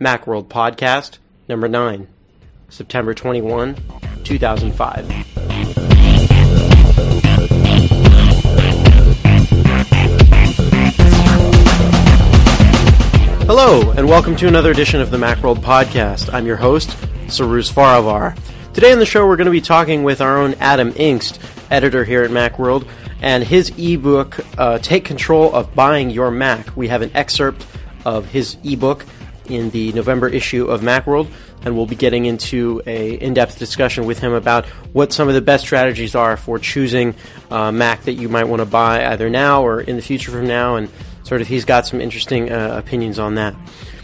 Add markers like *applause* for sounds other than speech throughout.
Macworld Podcast, number 9, September 21, 2005. Hello, and welcome to another edition of the Macworld Podcast. I'm your host, Cyrus Farivar. Today on the show, we're going to be talking with our own Adam Engst, editor here at Macworld, and his ebook, uh, Take Control of Buying Your Mac. We have an excerpt of his ebook in the November issue of Macworld, and we'll be getting into a in-depth discussion with him about what some of the best strategies are for choosing a Mac that you might want to buy either now or in the future from now, and sort of he's got some interesting uh, opinions on that.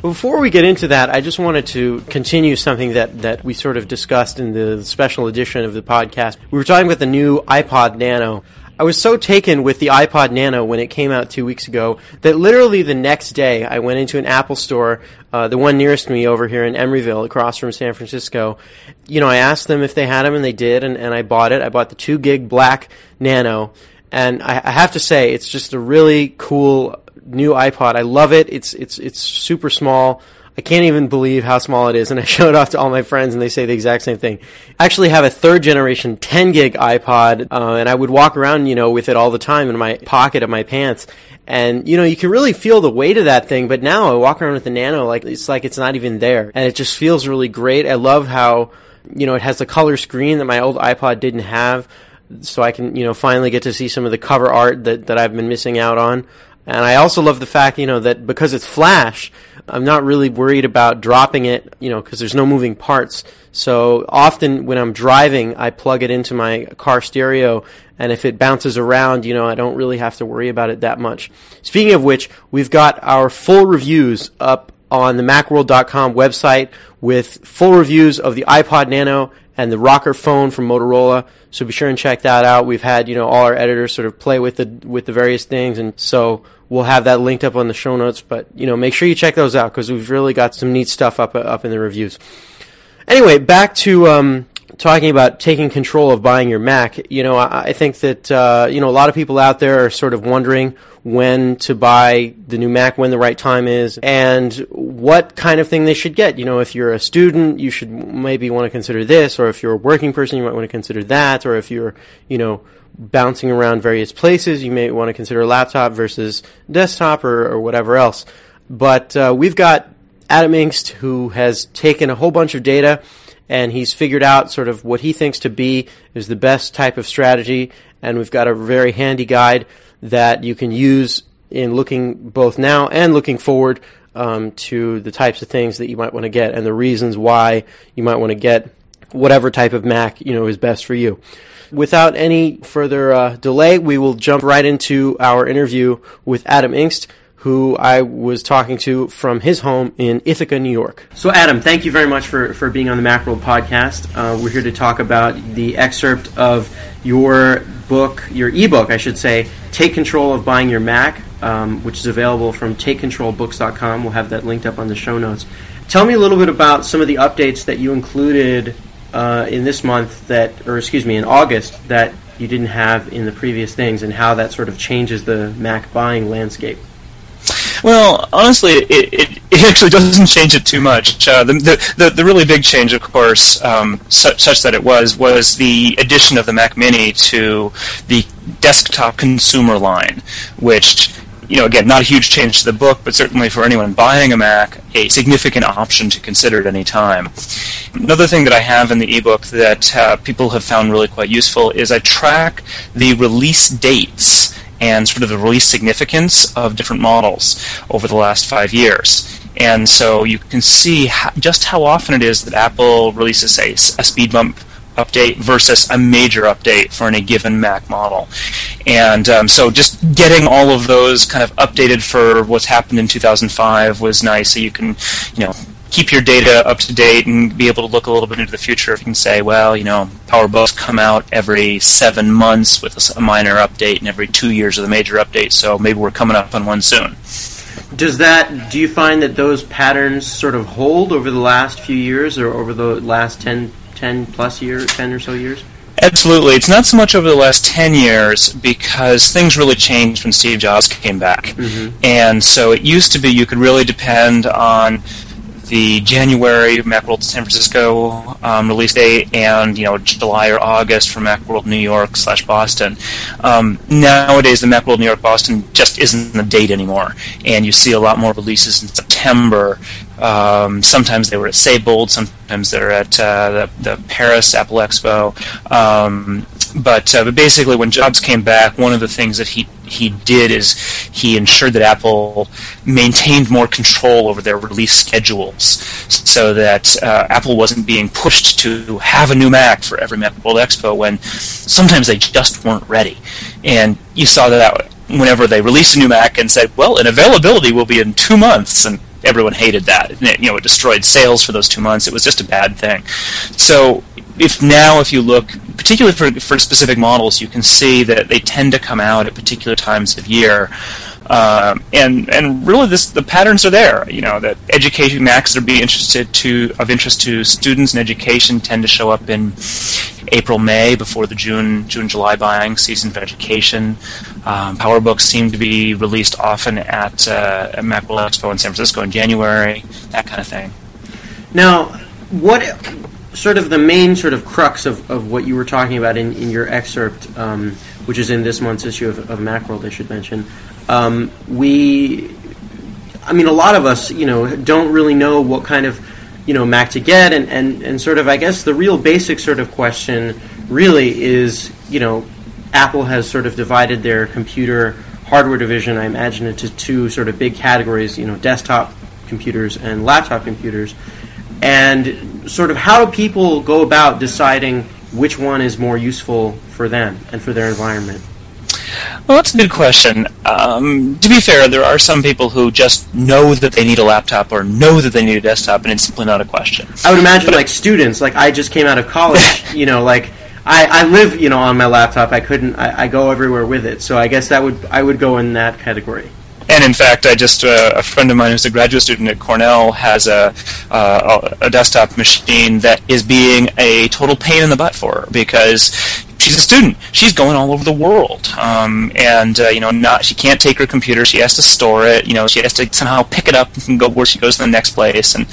But before we get into that, I just wanted to continue something that, that we sort of discussed in the special edition of the podcast. We were talking about the new iPod Nano. I was so taken with the iPod Nano when it came out two weeks ago that literally the next day I went into an Apple store, uh, the one nearest me over here in Emeryville, across from San Francisco. You know, I asked them if they had them, and they did, and, and I bought it. I bought the two gig black Nano, and I, I have to say, it's just a really cool new iPod. I love it. It's it's it's super small. I can't even believe how small it is, and I *laughs* show it off to all my friends, and they say the exact same thing. I actually have a third generation 10 gig iPod, uh, and I would walk around, you know, with it all the time in my pocket of my pants. And, you know, you can really feel the weight of that thing, but now I walk around with the Nano like it's like it's not even there. And it just feels really great. I love how, you know, it has the color screen that my old iPod didn't have. So I can, you know, finally get to see some of the cover art that, that I've been missing out on. And I also love the fact, you know, that because it's flash, I'm not really worried about dropping it, you know, because there's no moving parts. So often when I'm driving, I plug it into my car stereo, and if it bounces around, you know, I don't really have to worry about it that much. Speaking of which, we've got our full reviews up on the macworld.com website with full reviews of the iPod Nano and the ROKR phone from Motorola. So be sure and check that out. We've had, you know, all our editors sort of play with the with the various things and so we'll have that linked up on the show notes, but you know, make sure you check those out because we've really got some neat stuff up up in the reviews. Anyway, back to um, talking about taking control of buying your Mac. You know, I, I think that uh, you know a lot of people out there are sort of wondering when to buy the new Mac, when the right time is, and what kind of thing they should get. You know, if you're a student, you should maybe want to consider this, or if you're a working person, you might want to consider that, or if you're, you know, bouncing around various places, you may want to consider a laptop versus desktop or, or whatever else. But uh, we've got Adam Engst, who has taken a whole bunch of data and he's figured out sort of what he thinks to be is the best type of strategy. And we've got a very handy guide that you can use in looking both now and looking forward um, to the types of things that you might want to get and the reasons why you might want to get whatever type of Mac you know is best for you. Without any further uh, delay, we will jump right into our interview with Adam Engst, who I was talking to from his home in Ithaca, New York. So, Adam, thank you very much for, for being on the Macworld podcast. Uh, we're here to talk about the excerpt of your book, your ebook, I should say, Take Control of Buying Your Mac, um, which is available from takecontrolbooks.com. We'll have that linked up on the show notes. Tell me a little bit about some of the updates that you included uh, in this month that, or excuse me, in August that you didn't have in the previous things, and how that sort of changes the Mac buying landscape. Well, honestly, it, it, it, actually doesn't change it too much. Uh, the, the, the, really big change, of course, um, such, such that it was, was the addition of the Mac Mini to the desktop consumer line, which you know, again, not a huge change to the book, but certainly for anyone buying a Mac, a significant option to consider at any time. Another thing that I have in the ebook that uh, people have found really quite useful is I track the release dates and sort of the release significance of different models over the last five years. And so you can see how, just how often it is that Apple releases a, a speed bump update versus a major update for any given Mac model. And um, so just getting all of those kind of updated for what's happened in 2005 was nice. So you can, you know, keep your data up to date and be able to look a little bit into the future. If you can say, well, you know, PowerBooks come out every seven months with a minor update, and every two years with a major update. So maybe we're coming up on one soon. Does that? Do you find that those patterns sort of hold over the last few years, or over the last 10, 10 plus years, 10 or so years? Absolutely. It's not so much over the last 10 years because things really changed when Steve Jobs came back. Mm-hmm. And so it used to be you could really depend on the January Macworld San Francisco um, release date and you know July or August for Macworld New York slash Boston. Um, nowadays, the Macworld New York Boston just isn't the date anymore, and you see a lot more releases in September. Um, sometimes they were at Seybold, sometimes they're at uh, the, the, Paris Apple Expo. But, uh, but basically, when Jobs came back, one of the things that he he did is he ensured that Apple maintained more control over their release schedules, so that uh, Apple wasn't being pushed to have a new Mac for every Mac World Expo when sometimes they just weren't ready. And you saw that whenever they released a new Mac and said, "Well, an availability will be in two months," and everyone hated that. It, you know, it destroyed sales for those two months. It was just a bad thing. So if now if you look particularly for, for specific models you can see that they tend to come out at particular times of year. Um, and and really this the patterns are there you know that education macs that are being interested to of interest to students and education tend to show up in April May before the June June July buying season for education. Um, PowerBooks seem to be released often at, uh, at Macworld Expo in San Francisco in January that kind of thing. Now what sort of the main sort of crux of, of what you were talking about in, in your excerpt, um, which is in this month's issue of, of Macworld, I should mention. Um, we, I mean, a lot of us, you know, don't really know what kind of, you know, Mac to get, and, and, and sort of, I guess, the real basic sort of question really is, you know, Apple has sort of divided their computer hardware division, I imagine, into two sort of big categories, you know, desktop computers and laptop computers and sort of how do people go about deciding which one is more useful for them and for their environment? Well, that's a good question. Um, to be fair, there are some people who just know that they need a laptop or know that they need a desktop, and it's simply not a question. I would imagine, but like students, like I just came out of college, *laughs* you know, like I, I live, you know, on my laptop. I couldn't, I, I go everywhere with it. So I guess that would, I would go in that category. And in fact, I just uh, a friend of mine who's a graduate student at Cornell has a uh, a desktop machine that is being a total pain in the butt for her because she's a student. She's going all over the world, um, and uh, you know, not she can't take her computer. She has to store it. You know, she has to somehow pick it up and go where she goes to the next place. And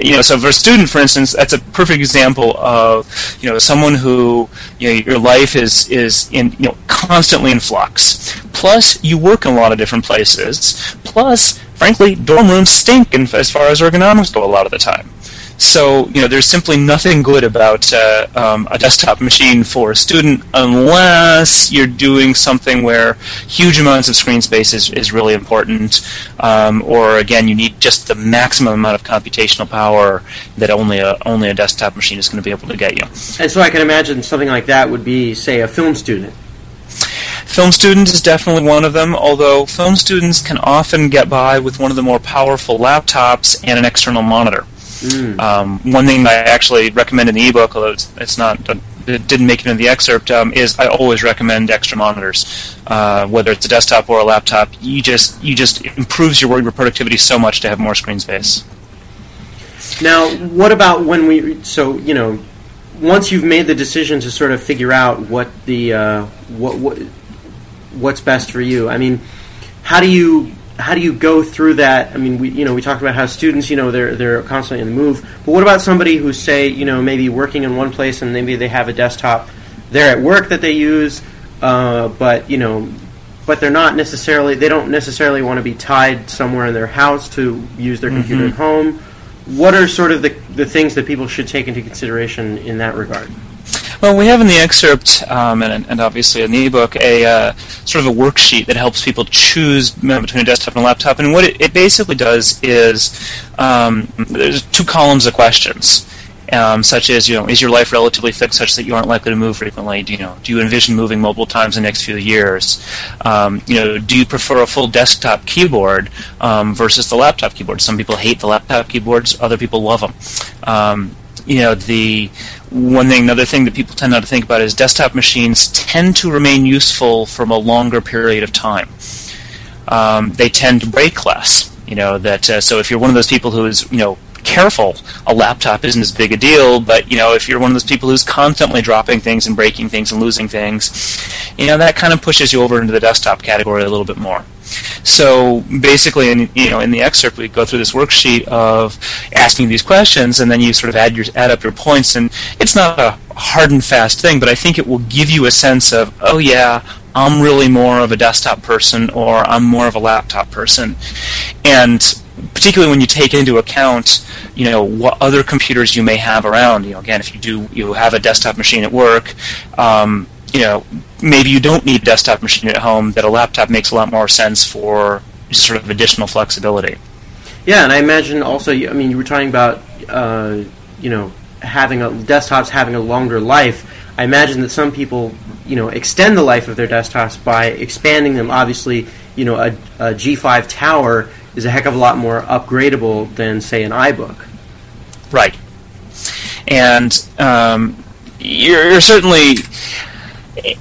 you know, so for a student, for instance, that's a perfect example of you know someone who you know your life is is in you know constantly in flux. Plus, you work in a lot of different places. Plus, frankly, dorm rooms stink, and as far as ergonomics go, a lot of the time. So you know, there's simply nothing good about uh, um, a desktop machine for a student unless you're doing something where huge amounts of screen space is, is really important, um, or again, you need just the maximum amount of computational power that only a only a desktop machine is going to be able to get you. And so I can imagine something like that would be, say, a film student. Film student is definitely one of them, although film students can often get by with one of the more powerful laptops and an external monitor. Mm. Um, one thing I actually recommend in the ebook, although it's, it's not, it didn't make it in the excerpt, um, is I always recommend extra monitors. Uh, whether it's a desktop or a laptop, you just you just improves your work productivity so much to have more screen space. Now, what about when we? So you know, once you've made the decision to sort of figure out what the uh, what what what's best for you. I mean, how do you how do you go through that? I mean, we you know we talked about how students you know they're they're constantly in the move, but what about somebody who say you know maybe working in one place and maybe they have a desktop there at work that they use, uh, but you know, but they're not necessarily they don't necessarily want to be tied somewhere in their house to use their computer mm-hmm. at home. What are sort of the the things that people should take into consideration in that regard? Well, we have in the excerpt, um, and, and, obviously in the ebook, a uh, sort of a worksheet that helps people choose between a desktop and a laptop. And what it, it basically does is um, there's two columns of questions. Um, such as, you know, is your life relatively fixed such that you aren't likely to move frequently? Do you know, do you envision moving multiple times in the next few years? Um, you know, do you prefer a full desktop keyboard um, versus the laptop keyboard? Some people hate the laptop keyboards, other people love them. You know, the one thing, another thing that people tend not to think about is desktop machines tend to remain useful from a longer period of time. Um, they tend to break less. You know that. Uh, so if you're one of those people who is, you know, careful, a laptop isn't as big a deal. But you know, if you're one of those people who's constantly dropping things and breaking things and losing things, you know, that kind of pushes you over into the desktop category a little bit more. So basically, in, you know, in the excerpt, we go through this worksheet of asking these questions, and then you sort of add your add up your points. And it's not a hard and fast thing, but I think it will give you a sense of, oh yeah, I'm really more of a desktop person, or I'm more of a laptop person, and particularly when you take into account, you know, what other computers you may have around. You know, again, if you do, you have a desktop machine at work. Um, you know, maybe you don't need a desktop machine at home. That a laptop makes a lot more sense for just sort of additional flexibility. Yeah, and I imagine also. I mean, you were talking about, uh, you know, having a desktops having a longer life. I imagine that some people, you know, extend the life of their desktops by expanding them. Obviously, you know, a a G5 tower is a heck of a lot more upgradable than, say, an iBook. Right. And um, you're, you're, certainly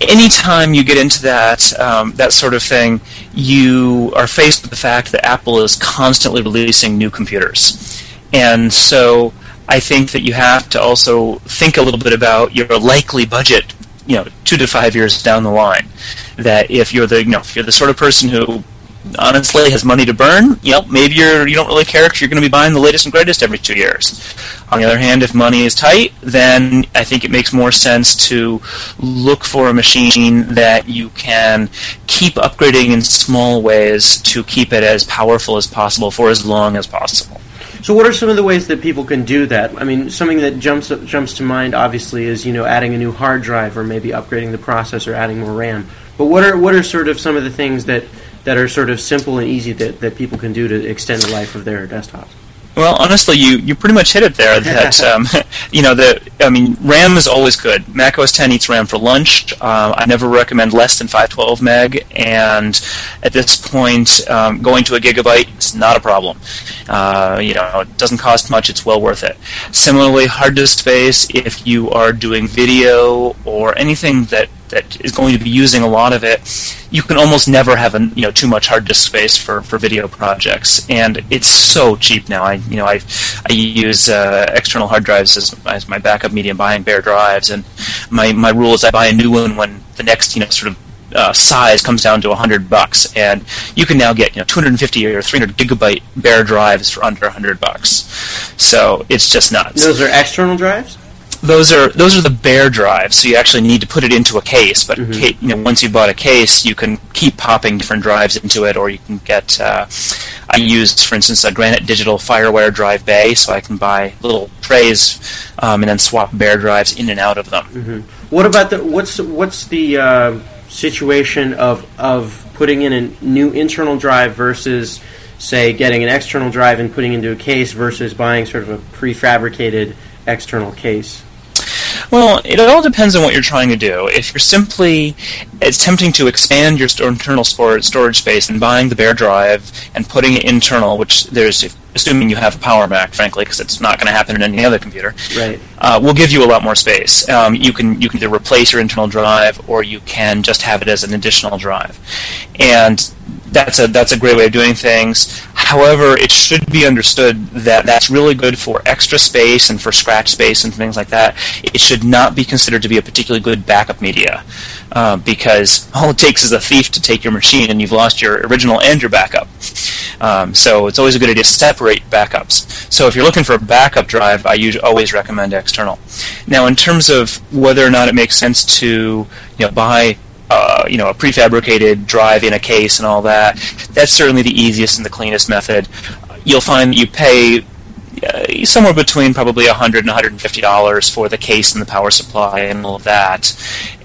anytime you get into that um, that sort of thing, you are faced with the fact that Apple is constantly releasing new computers, and so I think that you have to also think a little bit about your likely budget. You know, two to five years down the line, that if you're the you know if you're the sort of person who honestly has money to burn, you know, maybe you're you don't really care because you're going to be buying the latest and greatest every two years. On the other hand, if money is tight, then I think it makes more sense to look for a machine that you can keep upgrading in small ways to keep it as powerful as possible for as long as possible. So, what are some of the ways that people can do that? I mean, something that jumps jumps to mind, obviously, is you know adding a new hard drive or maybe upgrading the processor, adding more RAM. But what are what are sort of some of the things that that are sort of simple and easy that, that people can do to extend the life of their desktops? Well, honestly, you, you pretty much hit it there. *laughs* That um, *laughs* you know, the I mean, RAM is always good. Mac OS 10 eats RAM for lunch. Uh, I never recommend less than 512 meg, and at this point, um, going to a gigabyte is not a problem. Uh, you know, it doesn't cost much; it's well worth it. Similarly, hard disk space. If you are doing video or anything that that is going to be using a lot of it, you can almost never have a, you know too much hard disk space for, for video projects, and it's so cheap now. I you know I I use uh, external hard drives as, as my backup medium, buying bare drives, and my my rule is I buy a new one when the next you know sort of uh, size comes down to 100 bucks, and you can now get you know 250 or 300 gigabyte bare drives for under 100 bucks. So it's just nuts. Those are external drives those are those are the bare drives. So you actually need to put it into a case. But mm-hmm. ca- you know, once you bought a case, you can keep popping different drives into it, or you can get. Uh, I use, for instance, a Granite Digital FireWire drive bay, so I can buy little trays um, and then swap bare drives in and out of them. Mm-hmm. What about the what's what's the uh, situation of of putting in a new internal drive versus say getting an external drive and putting into a case versus buying sort of a prefabricated external case? Well, it all depends on what you're trying to do. If you're simply attempting to expand your internal storage space and buying the bare drive and putting it internal, which there's assuming you have a Power Mac, frankly, because it's not going to happen in any other computer, right. uh, will give you a lot more space. Um, you can you can either replace your internal drive or you can just have it as an additional drive, and that's a that's a great way of doing things. However, it should be understood that that's really good for extra space and for scratch space and things like that. It should not be considered to be a particularly good backup media uh, because all it takes is a thief to take your machine and you've lost your original and your backup. Um, so it's always a good idea to separate backups. So if you're looking for a backup drive, I usually always recommend external. Now, in terms of whether or not it makes sense to you know buy uh, you know, a prefabricated drive in a case and all that. That's certainly the easiest and the cleanest method. You'll find that you pay uh, somewhere between probably 100 and 150 dollars for the case and the power supply and all of that.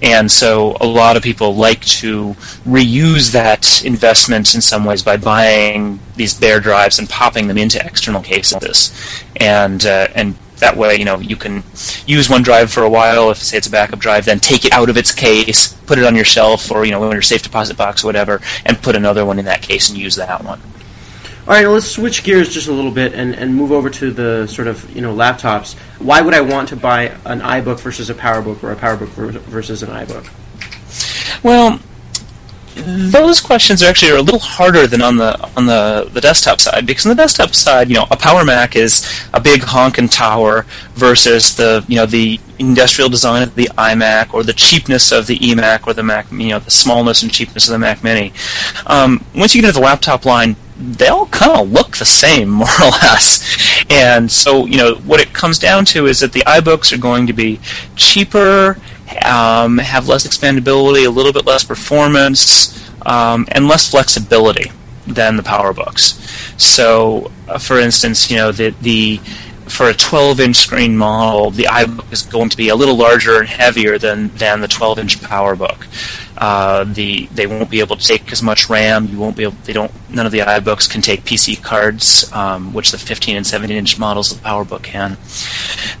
And so a lot of people like to reuse that investment in some ways by buying these bare drives and popping them into external cases. And uh, and that way, you know, you can use one drive for a while. If say it's a backup drive, then take it out of its case, put it on your shelf or you know in your safe deposit box or whatever, and put another one in that case and use that one. All right, let's switch gears just a little bit and, and move over to the sort of you know laptops. Why would I want to buy an iBook versus a PowerBook or a PowerBook versus an iBook? Well, those questions are actually a little harder than on the on the, the desktop side because on the desktop side, you know, a Power Mac is a big honking tower versus the you know the industrial design of the iMac or the cheapness of the eMac or the Mac, you know, the smallness and cheapness of the Mac Mini. Um, once you get into the laptop line, they all kind of look the same, *laughs* more or less. And so, you know, what it comes down to is that the iBooks are going to be cheaper, um, have less expandability, a little bit less performance, um, and less flexibility than the PowerBooks. So, uh, for instance, you know, the the for a 12-inch screen model, the iBook is going to be a little larger and heavier than, than the 12-inch PowerBook. Uh, the they won't be able to take as much RAM. You won't be able. They don't. None of the iBooks can take PC cards, um, which the 15 and 17 inch models of the PowerBook can.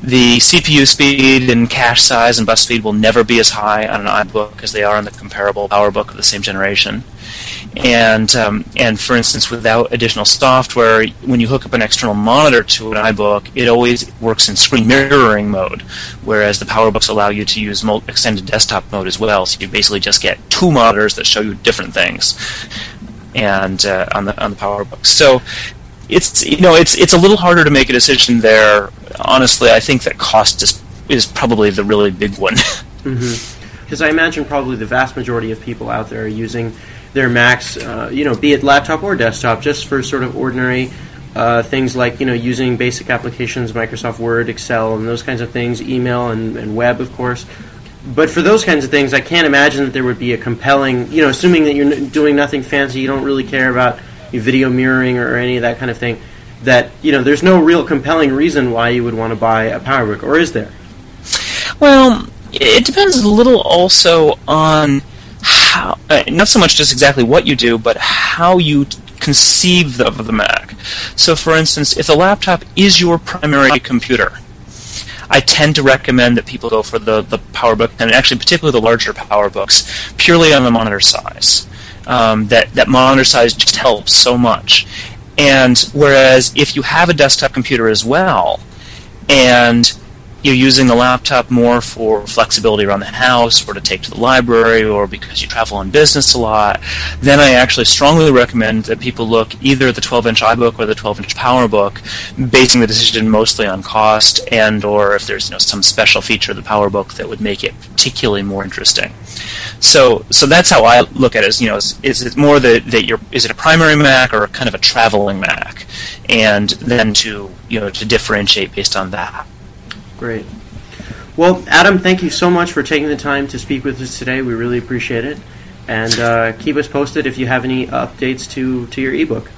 The CPU speed and cache size and bus speed will never be as high on an iBook as they are on the comparable PowerBook of the same generation. And um, and for instance, without additional software, when you hook up an external monitor to an iBook, it always works in screen mirroring mode, whereas the PowerBooks allow you to use extended desktop mode as well. So you basically just get two monitors that show you different things, and uh, on the on the PowerBook. So it's you know it's it's a little harder to make a decision there. Honestly, I think that cost is is probably the really big one. Because *laughs* mm-hmm. I imagine probably the vast majority of people out there are using their Macs, uh, you know, be it laptop or desktop, just for sort of ordinary uh, things like you know using basic applications, Microsoft Word, Excel, and those kinds of things, email and, and web, of course. But for those kinds of things, I can't imagine that there would be a compelling, you know, assuming that you're doing nothing fancy, you don't really care about video mirroring or any of that kind of thing. That you know, there's no real compelling reason why you would want to buy a PowerBook, or is there? Well, it depends a little also on how, uh, not so much just exactly what you do, but how you conceive of the Mac. So, for instance, if the laptop is your primary computer, I tend to recommend that people go for the, the PowerBook, and actually particularly the larger PowerBooks, purely on the monitor size. Um, that, that monitor size just helps so much. And whereas if you have a desktop computer as well, and you're using the laptop more for flexibility around the house or to take to the library or because you travel on business a lot, then I actually strongly recommend that people look either at the 12-inch iBook or the 12-inch PowerBook, basing the decision mostly on cost and or if there's you know, some special feature of the PowerBook that would make it particularly more interesting. So, so that's how I look at it. Is you know, is, is it more that that you're is it a primary Mac or kind of a traveling Mac, and then to you know to differentiate based on that. Great. Well, Adam, thank you so much for taking the time to speak with us today. We really appreciate it. And uh, keep us posted if you have any updates to, to your ebook.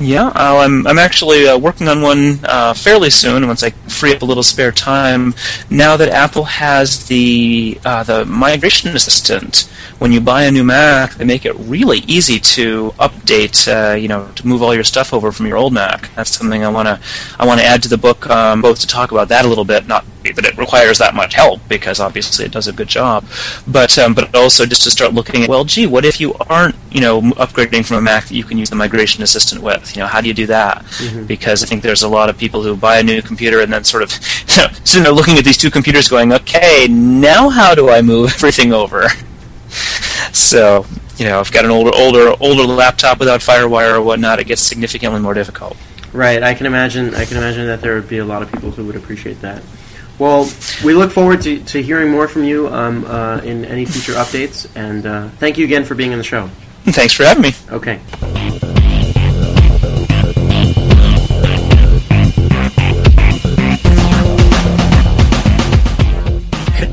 Yeah, uh, I'm I'm actually uh, working on one uh, fairly soon. Once I free up a little spare time, now that Apple has the uh, the migration assistant, when you buy a new Mac, they make it really easy to update. Uh, you know, to move all your stuff over from your old Mac. That's something I want to I want to add to the book, um, both to talk about that a little bit, not that it requires that much help because obviously it does a good job, but um, but also just to start looking at well, gee, what if you aren't you know upgrading from a Mac that you can use the migration assistant with? You know, how do you do that? Mm-hmm. Because I think there's a lot of people who buy a new computer and then sort of you *laughs* know, sitting there looking at these two computers, going, okay, now how do I move *laughs* everything over? *laughs* so you know, I've got an older older older laptop without FireWire or whatnot, it gets significantly more difficult. Right, I can imagine. I can imagine that there would be a lot of people who would appreciate that. Well, we look forward to, to hearing more from you um, uh, in any future updates, and uh, thank you again for being on the show. Thanks for having me. Okay.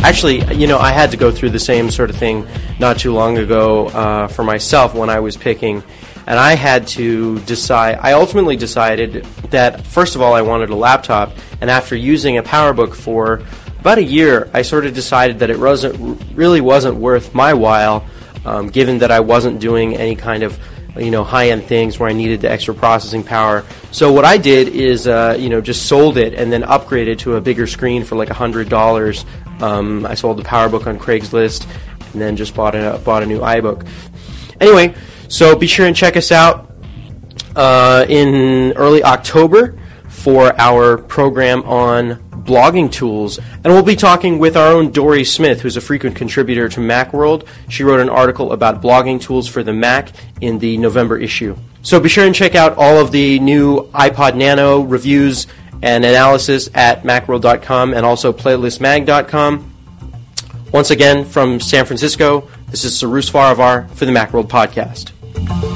Actually, you know, I had to go through the same sort of thing not too long ago uh, for myself when I was picking and I had to decide. I ultimately decided that first of all, I wanted a laptop, and after using a PowerBook for about a year, I sort of decided that it wasn't really wasn't worth my while, um, given that I wasn't doing any kind of you know high-end things where I needed the extra processing power. So what I did is uh, you know just sold it and then upgraded to a bigger screen for like hundred dollars. Um, I sold the PowerBook on Craigslist and then just bought a bought a new iBook. Anyway, so be sure and check us out uh, in early October for our program on blogging tools. And we'll be talking with our own Dori Smith, who's a frequent contributor to Macworld. She wrote an article about blogging tools for the Mac in the November issue. So be sure and check out all of the new iPod Nano reviews and analysis at macworld.com and also playlistmag.com. Once again, from San Francisco, this is Cyrus Farivar for the Macworld Podcast. Bye.